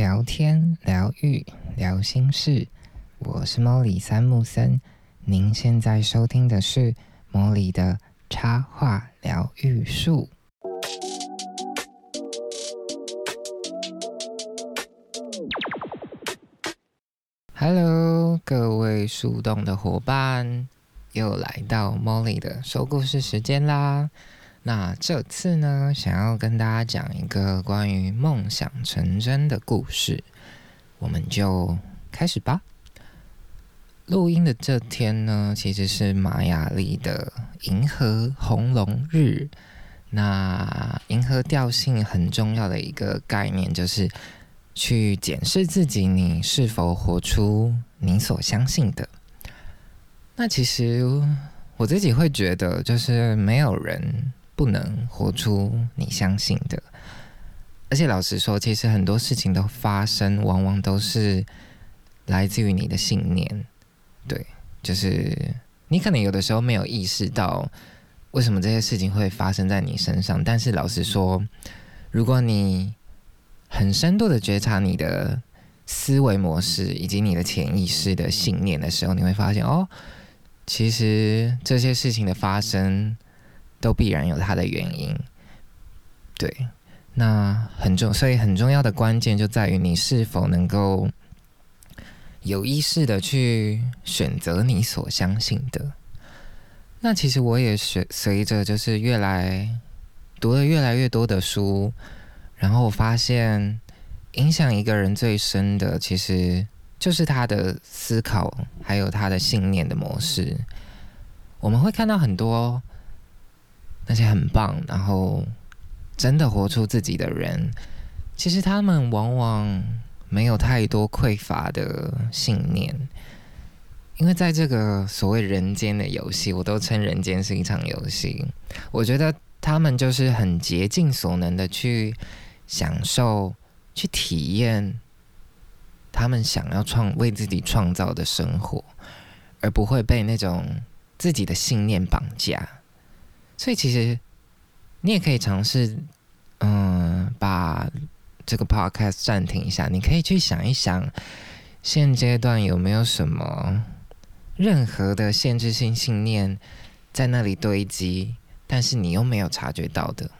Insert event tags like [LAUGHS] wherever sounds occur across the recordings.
聊天、疗愈、聊心事，我是莫里三木森。您现在收听的是莫里的插画疗愈术。Hello，各位树洞的伙伴，又来到莫里的说故事时间啦。那这次呢，想要跟大家讲一个关于梦想成真的故事，我们就开始吧。录音的这天呢，其实是玛雅历的银河红龙日。那银河调性很重要的一个概念，就是去检视自己，你是否活出你所相信的。那其实我自己会觉得，就是没有人。不能活出你相信的，而且老实说，其实很多事情的发生，往往都是来自于你的信念。对，就是你可能有的时候没有意识到为什么这些事情会发生在你身上，但是老实说，如果你很深度的觉察你的思维模式以及你的潜意识的信念的时候，你会发现，哦，其实这些事情的发生。都必然有它的原因，对，那很重，所以很重要的关键就在于你是否能够有意识的去选择你所相信的。那其实我也随随着就是越来读了越来越多的书，然后我发现影响一个人最深的，其实就是他的思考还有他的信念的模式。我们会看到很多。那些很棒，然后真的活出自己的人，其实他们往往没有太多匮乏的信念，因为在这个所谓人间的游戏，我都称人间是一场游戏。我觉得他们就是很竭尽所能的去享受、去体验他们想要创为自己创造的生活，而不会被那种自己的信念绑架。所以其实你也可以尝试，嗯，把这个 podcast 暂停一下。你可以去想一想，现阶段有没有什么任何的限制性信念在那里堆积，但是你又没有察觉到的。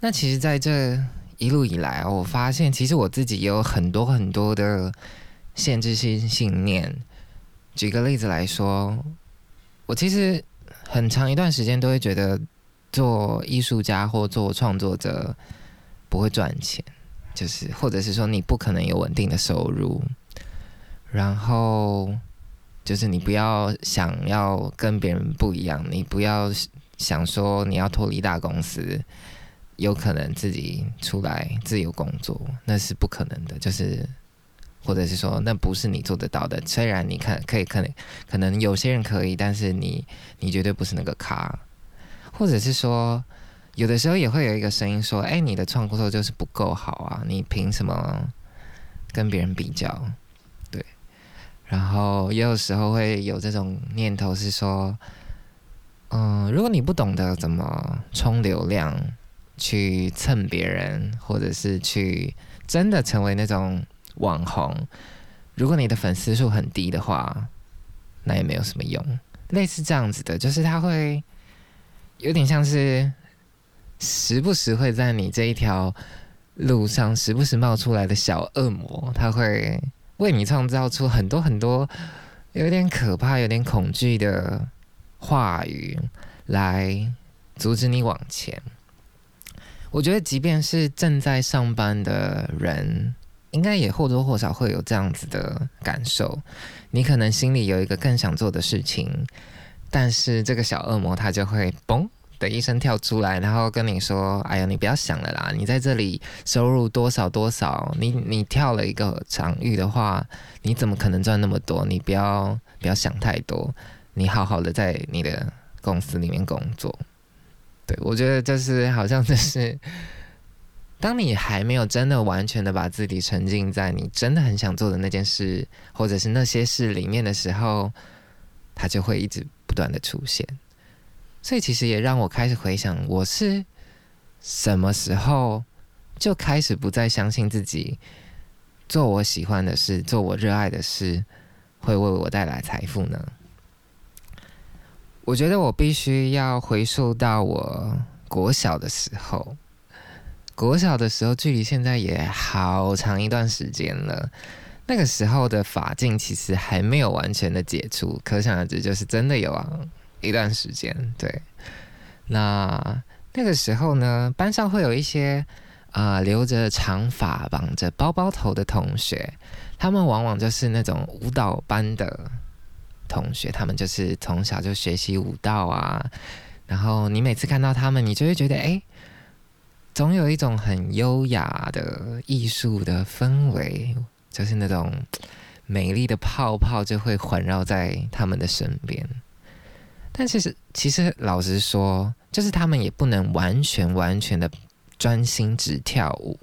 那其实，在这一路以来，我发现其实我自己也有很多很多的限制性信念。举个例子来说，我其实。很长一段时间都会觉得做艺术家或做创作者不会赚钱，就是或者是说你不可能有稳定的收入，然后就是你不要想要跟别人不一样，你不要想说你要脱离大公司，有可能自己出来自由工作，那是不可能的，就是。或者是说，那不是你做得到的。虽然你看可以，可能可能有些人可以，但是你你绝对不是那个咖。或者是说，有的时候也会有一个声音说：“哎，你的创作就是不够好啊，你凭什么跟别人比较？”对。然后也有时候会有这种念头是说：“嗯，如果你不懂得怎么冲流量，去蹭别人，或者是去真的成为那种……”网红，如果你的粉丝数很低的话，那也没有什么用。类似这样子的，就是他会有点像是时不时会在你这一条路上时不时冒出来的小恶魔，他会为你创造出很多很多有点可怕、有点恐惧的话语，来阻止你往前。我觉得，即便是正在上班的人。应该也或多或少会有这样子的感受，你可能心里有一个更想做的事情，但是这个小恶魔他就会嘣的一声跳出来，然后跟你说：“哎呀，你不要想了啦，你在这里收入多少多少，你你跳了一个场域的话，你怎么可能赚那么多？你不要不要想太多，你好好的在你的公司里面工作。”对我觉得就是好像就是。当你还没有真的完全的把自己沉浸在你真的很想做的那件事，或者是那些事里面的时候，它就会一直不断的出现。所以其实也让我开始回想，我是什么时候就开始不再相信自己做我喜欢的事、做我热爱的事会为我带来财富呢？我觉得我必须要回溯到我国小的时候。国小的时候，距离现在也好长一段时间了。那个时候的法镜其实还没有完全的解除，可想而知，就是真的有啊一段时间。对，那那个时候呢，班上会有一些啊留着长发、绑着包包头的同学，他们往往就是那种舞蹈班的同学，他们就是从小就学习舞蹈啊。然后你每次看到他们，你就会觉得，哎。总有一种很优雅的艺术的氛围，就是那种 [TSK] 美丽的泡泡就会环绕在他们的身边。但其实，其实老实说，就是他们也不能完全完全的专心只跳舞，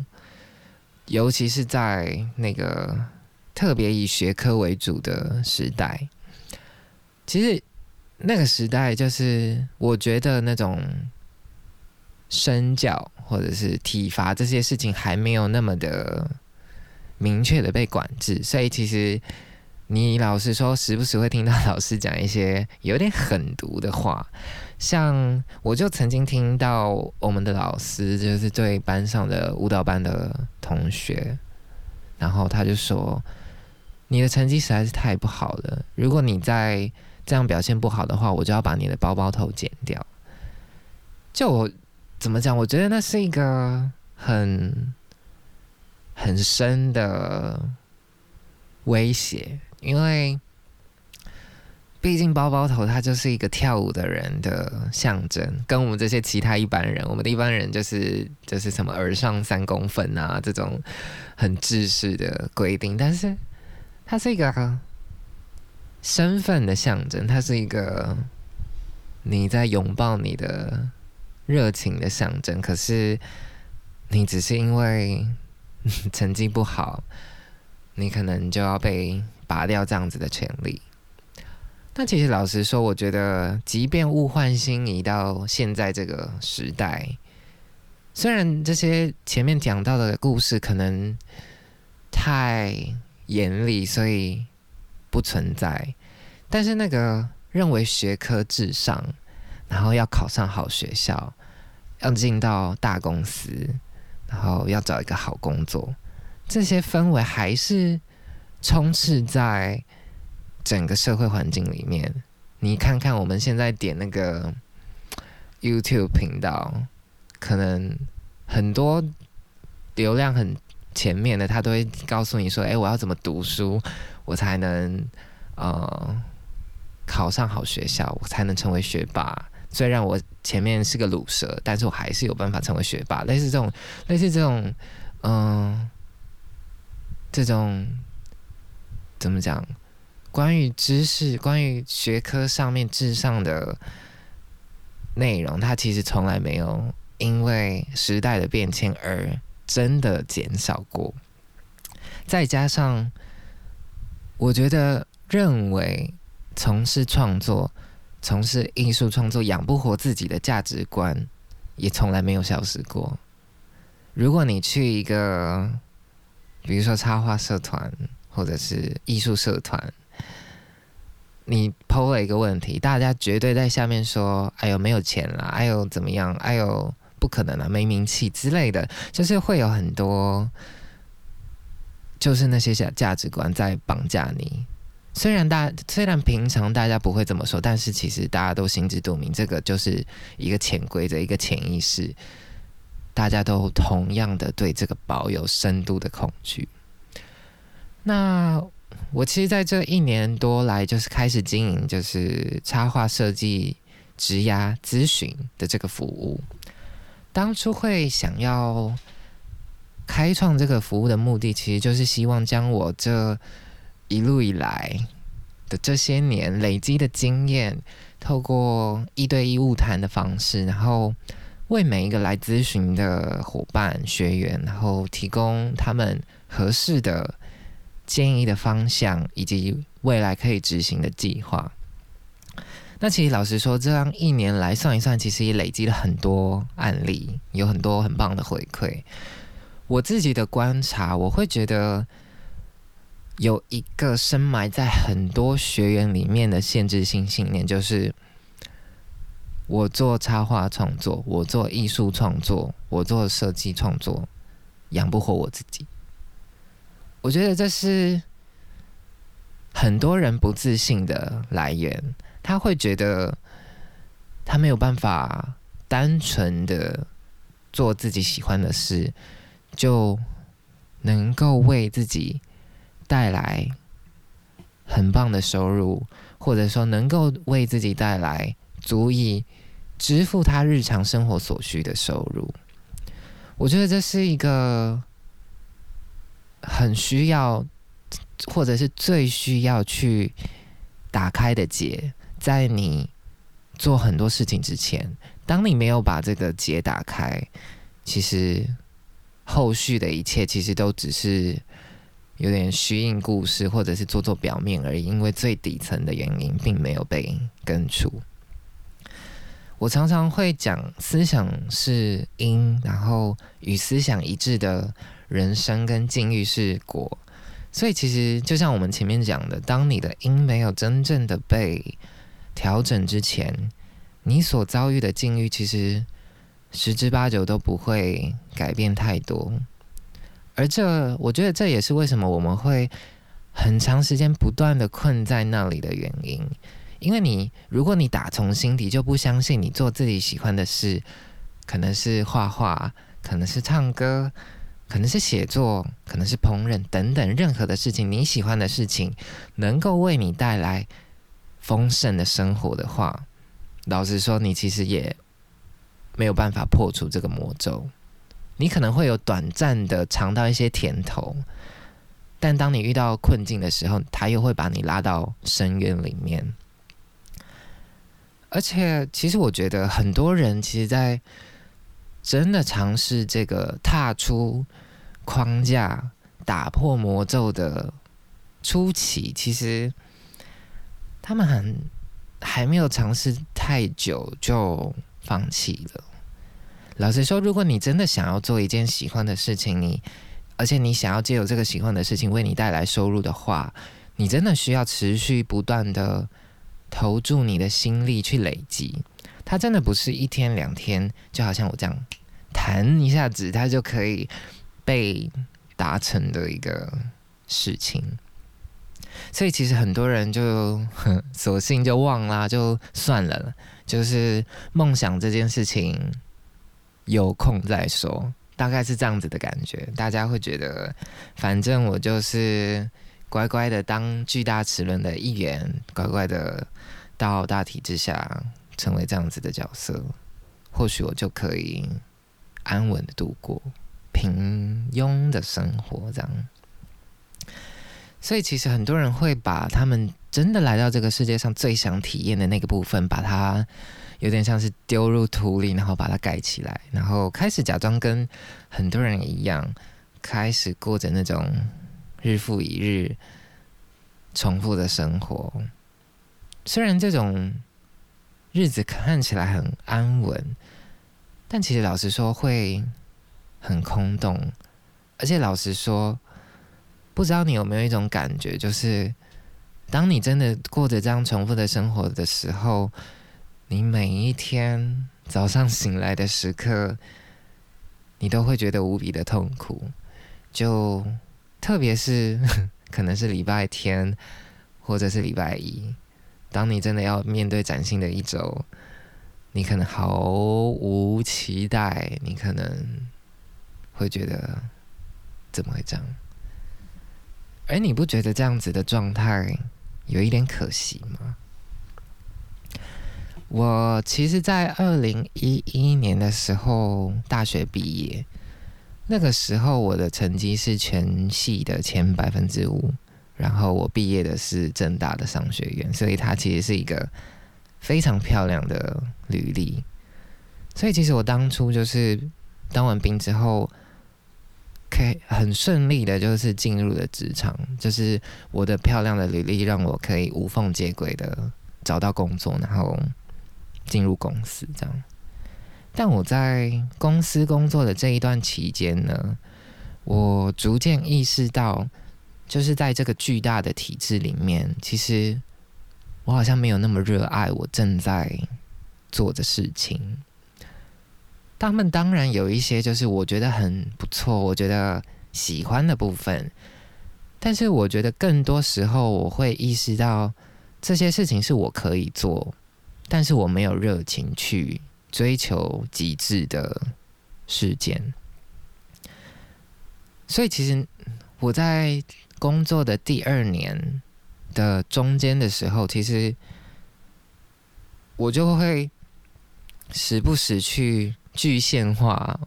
尤其是在那个特别以学科为主的时代。其实那个时代，就是我觉得那种身教。或者是体罚这些事情还没有那么的明确的被管制，所以其实你老实说，时不时会听到老师讲一些有点狠毒的话。像我就曾经听到我们的老师就是对班上的舞蹈班的同学，然后他就说：“你的成绩实在是太不好了，如果你再这样表现不好的话，我就要把你的包包头剪掉。”就我。怎么讲？我觉得那是一个很很深的威胁，因为毕竟包包头他就是一个跳舞的人的象征，跟我们这些其他一般人，我们的一般人就是 [LAUGHS] 就是什么耳上三公分啊这种很制式的规定，但是它是一个身份的象征，它是一个你在拥抱你的。热情的象征，可是你只是因为 [LAUGHS] 成绩不好，你可能就要被拔掉这样子的权利。但其实老实说，我觉得，即便物换星移到现在这个时代，虽然这些前面讲到的故事可能太严厉，所以不存在，但是那个认为学科至上。然后要考上好学校，要进到大公司，然后要找一个好工作，这些氛围还是充斥在整个社会环境里面。你看看我们现在点那个 YouTube 频道，可能很多流量很前面的，他都会告诉你说：“哎，我要怎么读书，我才能呃考上好学校，我才能成为学霸。”虽然我前面是个卤蛇，但是我还是有办法成为学霸。类似这种，类似这种，嗯，这种怎么讲？关于知识、关于学科上面至上的内容，它其实从来没有因为时代的变迁而真的减少过。再加上，我觉得认为从事创作。从事艺术创作养不活自己的价值观，也从来没有消失过。如果你去一个，比如说插画社团或者是艺术社团，你抛了一个问题，大家绝对在下面说：“哎呦，没有钱啦，哎呦怎么样？哎呦不可能啊，没名气之类的。”就是会有很多，就是那些价价值观在绑架你。虽然大虽然平常大家不会这么说，但是其实大家都心知肚明，这个就是一个潜规则，一个潜意识，大家都同样的对这个保有深度的恐惧。那我其实在这一年多来，就是开始经营就是插画设计、职涯咨询的这个服务。当初会想要开创这个服务的目的，其实就是希望将我这。一路以来的这些年累积的经验，透过一对一物谈的方式，然后为每一个来咨询的伙伴、学员，然后提供他们合适的建议的方向，以及未来可以执行的计划。那其实老实说，这样一年来算一算，其实也累积了很多案例，有很多很棒的回馈。我自己的观察，我会觉得有一个深埋在很多学员里面的限制性信念，就是我做插画创作，我做艺术创作，我做设计创作，养不活我自己。我觉得这是很多人不自信的来源，他会觉得他没有办法单纯的做自己喜欢的事。就能够为自己带来很棒的收入，或者说能够为自己带来足以支付他日常生活所需的收入。我觉得这是一个很需要，或者是最需要去打开的结。在你做很多事情之前，当你没有把这个结打开，其实。后续的一切其实都只是有点虚应故事，或者是做做表面而已。因为最底层的原因并没有被根除。我常常会讲，思想是因，然后与思想一致的人生跟境遇是果。所以其实就像我们前面讲的，当你的因没有真正的被调整之前，你所遭遇的境遇其实。十之八九都不会改变太多，而这我觉得这也是为什么我们会很长时间不断的困在那里的原因。因为你如果你打从心底就不相信你做自己喜欢的事，可能是画画，可能是唱歌，可能是写作，可能是烹饪等等任何的事情，你喜欢的事情能够为你带来丰盛的生活的话，老实说，你其实也。没有办法破除这个魔咒，你可能会有短暂的尝到一些甜头，但当你遇到困境的时候，他又会把你拉到深渊里面。而且，其实我觉得很多人其实，在真的尝试这个踏出框架、打破魔咒的初期，其实他们很还没有尝试太久就。放弃了。老实说，如果你真的想要做一件喜欢的事情，你而且你想要借由这个喜欢的事情为你带来收入的话，你真的需要持续不断的投注你的心力去累积。它真的不是一天两天，就好像我这样弹一下子，它就可以被达成的一个事情。所以其实很多人就 [LAUGHS] 索性就忘啦，就算了。就是梦想这件事情，有空再说，大概是这样子的感觉。大家会觉得，反正我就是乖乖的当巨大齿轮的一员，乖乖的到大体之下成为这样子的角色，或许我就可以安稳的度过平庸的生活，这样。所以，其实很多人会把他们真的来到这个世界上最想体验的那个部分，把它有点像是丢入土里，然后把它盖起来，然后开始假装跟很多人一样，开始过着那种日复一日重复的生活。虽然这种日子看起来很安稳，但其实老实说会很空洞，而且老实说。不知道你有没有一种感觉，就是当你真的过着这样重复的生活的时候，你每一天早上醒来的时刻，你都会觉得无比的痛苦。就特别是 [LAUGHS] 可能是礼拜天或者是礼拜一，当你真的要面对崭新的一周，你可能毫无期待，你可能会觉得怎么会这样？而你不觉得这样子的状态有一点可惜吗？我其实，在二零一一年的时候大学毕业，那个时候我的成绩是全系的前百分之五，然后我毕业的是正大的商学院，所以它其实是一个非常漂亮的履历。所以其实我当初就是当完兵之后。可以很顺利的，就是进入了职场，就是我的漂亮的履历让我可以无缝接轨的找到工作，然后进入公司这样。但我在公司工作的这一段期间呢，我逐渐意识到，就是在这个巨大的体制里面，其实我好像没有那么热爱我正在做的事情。他们当然有一些就是我觉得很不错，我觉得喜欢的部分，但是我觉得更多时候我会意识到这些事情是我可以做，但是我没有热情去追求极致的事件。所以其实我在工作的第二年的中间的时候，其实我就会时不时去。具现化，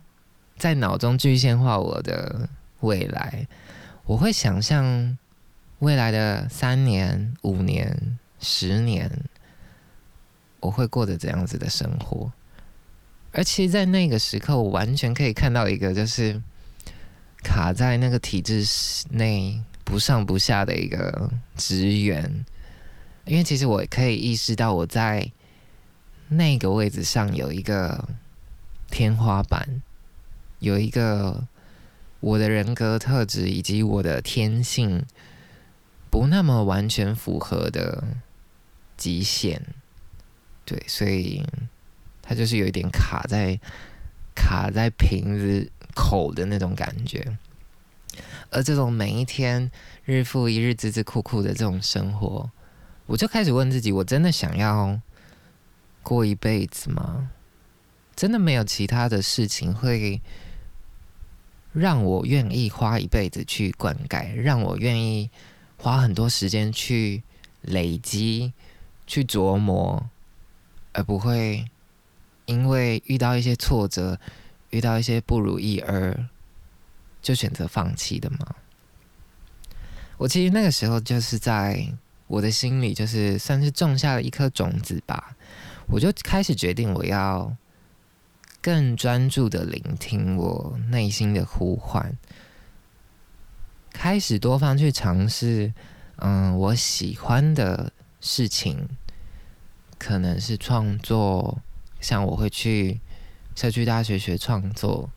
在脑中具现化我的未来，我会想象未来的三年、五年、十年，我会过着怎样子的生活。而其实，在那个时刻，我完全可以看到一个，就是卡在那个体制内不上不下的一个职员，因为其实我可以意识到，我在那个位置上有一个。天花板有一个我的人格特质以及我的天性不那么完全符合的极限，对，所以它就是有一点卡在卡在瓶子口的那种感觉。而这种每一天日复一日、孜孜酷酷的这种生活，我就开始问自己：我真的想要过一辈子吗？真的没有其他的事情会让我愿意花一辈子去灌溉，让我愿意花很多时间去累积、去琢磨，而不会因为遇到一些挫折、遇到一些不如意而就选择放弃的吗？我其实那个时候就是在我的心里，就是算是种下了一颗种子吧，我就开始决定我要。更专注的聆听我内心的呼唤，开始多方去尝试，嗯，我喜欢的事情，可能是创作，像我会去社区大学学创作，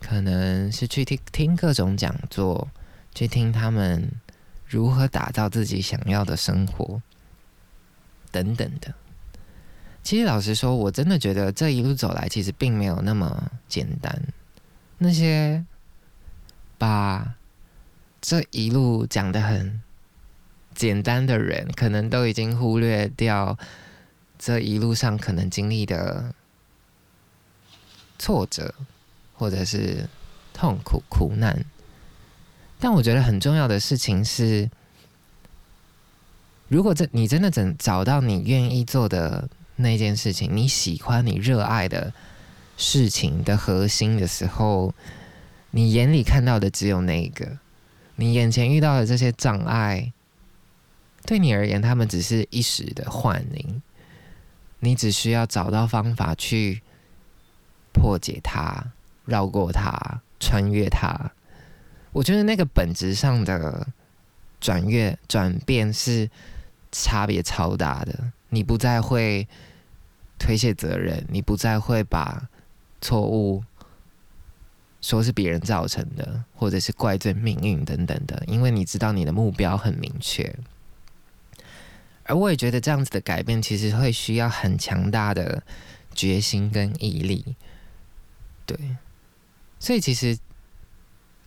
可能是去听听各种讲座，去听他们如何打造自己想要的生活，等等的。其实，老实说，我真的觉得这一路走来，其实并没有那么简单。那些把这一路讲的很简单的人，可能都已经忽略掉这一路上可能经历的挫折，或者是痛苦、苦难。但我觉得很重要的事情是，如果这你真的整找到你愿意做的。那件事情，你喜欢、你热爱的事情的核心的时候，你眼里看到的只有那个，你眼前遇到的这些障碍，对你而言，他们只是一时的幻影，你只需要找到方法去破解它、绕过它、穿越它。我觉得那个本质上的转越转变是差别超大的。你不再会推卸责任，你不再会把错误说是别人造成的，或者是怪罪命运等等的，因为你知道你的目标很明确。而我也觉得这样子的改变，其实会需要很强大的决心跟毅力。对，所以其实。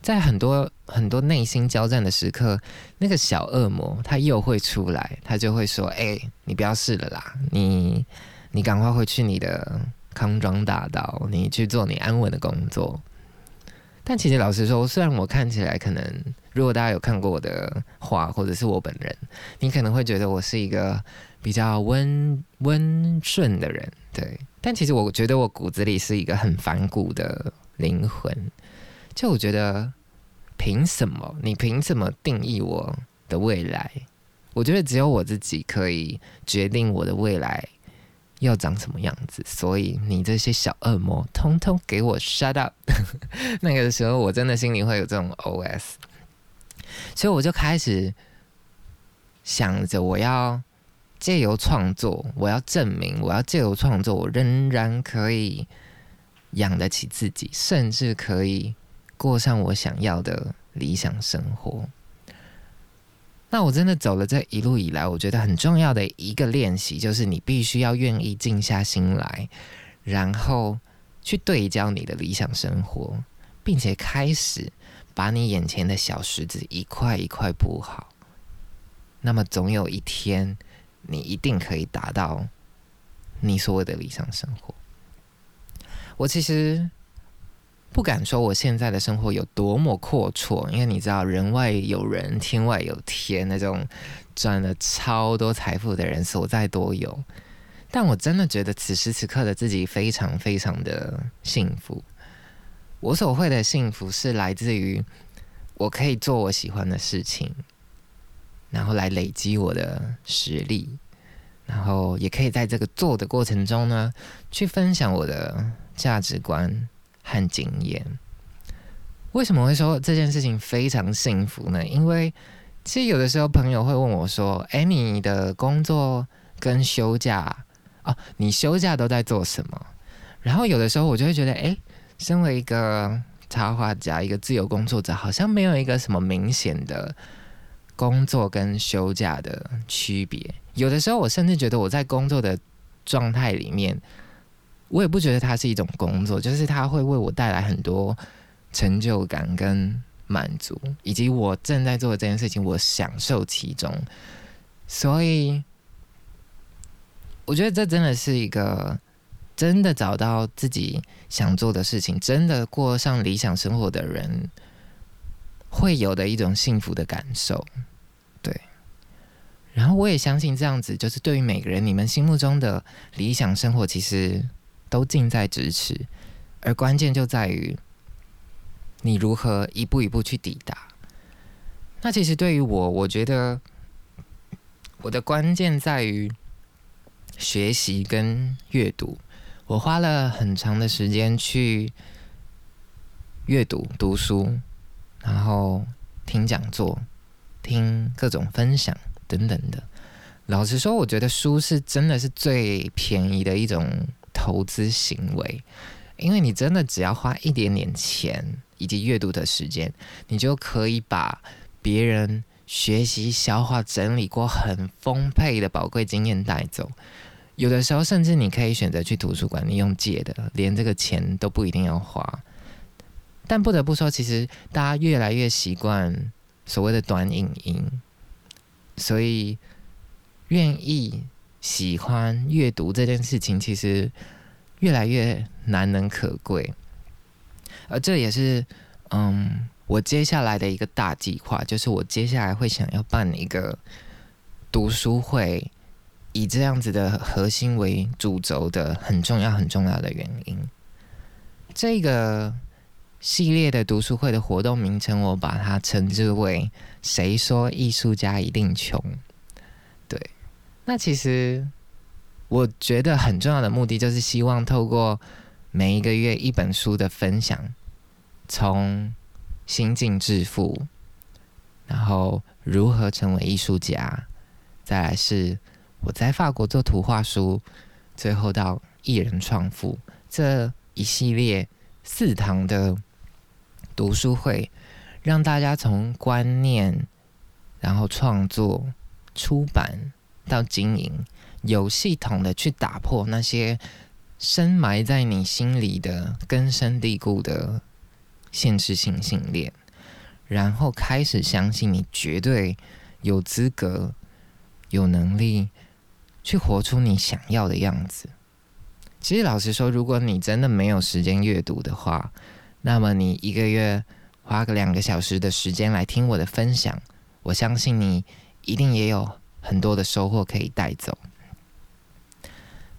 在很多很多内心交战的时刻，那个小恶魔他又会出来，他就会说：“哎，你不要试了啦，你你赶快回去你的康庄大道，你去做你安稳的工作。”但其实老实说，虽然我看起来可能，如果大家有看过我的画，或者是我本人，你可能会觉得我是一个比较温温顺的人，对。但其实我觉得我骨子里是一个很反骨的灵魂。就我觉得，凭什么？你凭什么定义我的未来？我觉得只有我自己可以决定我的未来要长什么样子。所以你这些小恶魔，通通给我 shut up！[LAUGHS] 那个时候，我真的心里会有这种 OS。所以我就开始想着，我要借由创作，我要证明，我要借由创作，我仍然可以养得起自己，甚至可以。过上我想要的理想生活。那我真的走了这一路以来，我觉得很重要的一个练习，就是你必须要愿意静下心来，然后去对焦你的理想生活，并且开始把你眼前的小石子一块一块铺好。那么总有一天，你一定可以达到你所谓的理想生活。我其实。不敢说我现在的生活有多么阔绰，因为你知道人外有人，天外有天，那种赚了超多财富的人所在多有。但我真的觉得此时此刻的自己非常非常的幸福。我所会的幸福是来自于我可以做我喜欢的事情，然后来累积我的实力，然后也可以在这个做的过程中呢，去分享我的价值观。和经验，为什么会说这件事情非常幸福呢？因为其实有的时候朋友会问我说：“哎，你的工作跟休假啊，你休假都在做什么？”然后有的时候我就会觉得，哎，身为一个插画家，一个自由工作者，好像没有一个什么明显的工作跟休假的区别。有的时候我甚至觉得我在工作的状态里面。我也不觉得它是一种工作，就是它会为我带来很多成就感跟满足，以及我正在做的这件事情，我享受其中。所以，我觉得这真的是一个真的找到自己想做的事情，真的过上理想生活的人会有的一种幸福的感受。对，然后我也相信这样子，就是对于每个人，你们心目中的理想生活，其实。都近在咫尺，而关键就在于你如何一步一步去抵达。那其实对于我，我觉得我的关键在于学习跟阅读。我花了很长的时间去阅读、读书，然后听讲座、听各种分享等等的。老实说，我觉得书是真的是最便宜的一种。投资行为，因为你真的只要花一点点钱以及阅读的时间，你就可以把别人学习、消化、整理过很丰沛的宝贵经验带走。有的时候，甚至你可以选择去图书馆，你用借的，连这个钱都不一定要花。但不得不说，其实大家越来越习惯所谓的短影音，所以愿意。喜欢阅读这件事情，其实越来越难能可贵，而这也是嗯，我接下来的一个大计划，就是我接下来会想要办一个读书会，以这样子的核心为主轴的很重要、很重要的原因。这个系列的读书会的活动名称，我把它称之为“谁说艺术家一定穷”。那其实我觉得很重要的目的，就是希望透过每一个月一本书的分享，从心境致富，然后如何成为艺术家，再来是我在法国做图画书，最后到艺人创富这一系列四堂的读书会，让大家从观念，然后创作、出版。到经营，有系统的去打破那些深埋在你心里的根深蒂固的限制性信念，然后开始相信你绝对有资格、有能力去活出你想要的样子。其实，老实说，如果你真的没有时间阅读的话，那么你一个月花个两个小时的时间来听我的分享，我相信你一定也有。很多的收获可以带走。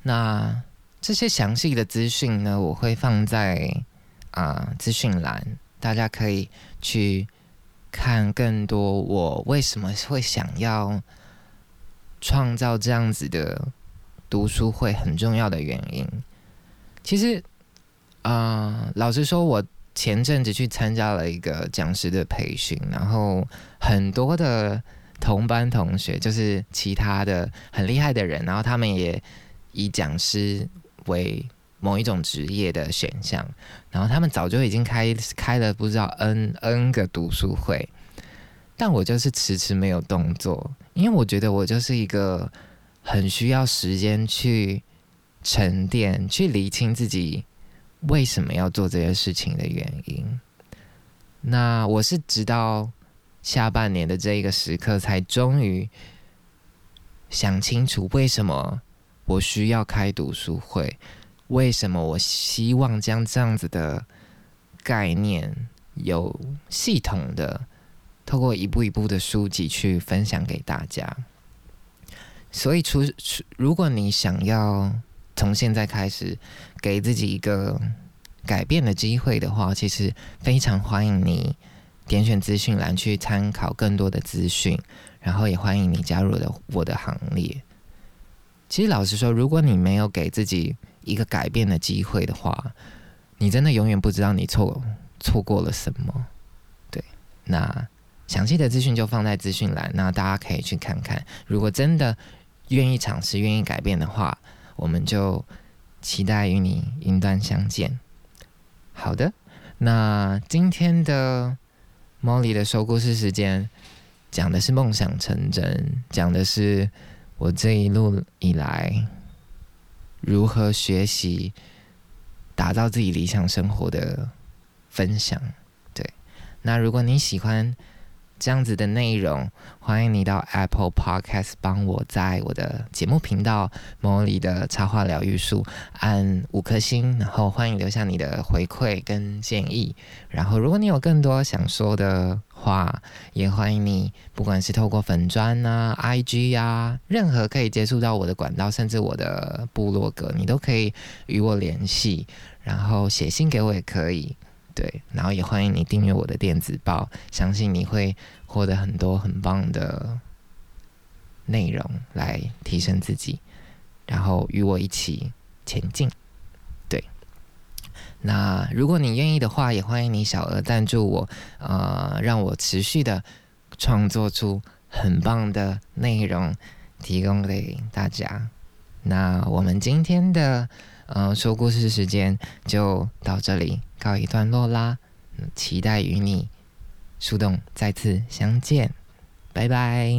那这些详细的资讯呢，我会放在啊资讯栏，大家可以去看更多。我为什么会想要创造这样子的读书会，很重要的原因。其实，啊，老实说，我前阵子去参加了一个讲师的培训，然后很多的。同班同学就是其他的很厉害的人，然后他们也以讲师为某一种职业的选项，然后他们早就已经开开了不知道 n n 个读书会，但我就是迟迟没有动作，因为我觉得我就是一个很需要时间去沉淀、去理清自己为什么要做这些事情的原因。那我是直到下半年的这一个时刻，才终于想清楚为什么我需要开读书会。为什么我希望将这样子的概念有系统的透过一步一步的书籍去分享给大家？所以，除除如果你想要从现在开始给自己一个改变的机会的话，其实非常欢迎你点选资讯栏去参考更多的资讯，然后也欢迎你加入的我的行列。其实，老实说，如果你没有给自己一个改变的机会的话，你真的永远不知道你错错过了什么。对，那详细的资讯就放在资讯栏，那大家可以去看看。如果真的愿意尝试、愿意改变的话，我们就期待与你云端相见。好的，那今天的 Molly 的说故事时间，讲的是梦想成真，讲的是我这一路以来。如何学习打造自己理想生活的分享？对，那如果你喜欢。这样子的内容，欢迎你到 Apple Podcast 帮我在我的节目频道《魔里的插画疗愈术》按五颗星，然后欢迎留下你的回馈跟建议。然后，如果你有更多想说的话，也欢迎你，不管是透过粉砖啊、IG 啊，任何可以接触到我的管道，甚至我的部落格，你都可以与我联系，然后写信给我也可以。对，然后也欢迎你订阅我的电子报，相信你会获得很多很棒的内容来提升自己，然后与我一起前进。对，那如果你愿意的话，也欢迎你小额赞助我，呃，让我持续的创作出很棒的内容，提供给大家。那我们今天的。嗯，说故事时间就到这里告一段落啦。期待与你树洞再次相见。拜拜。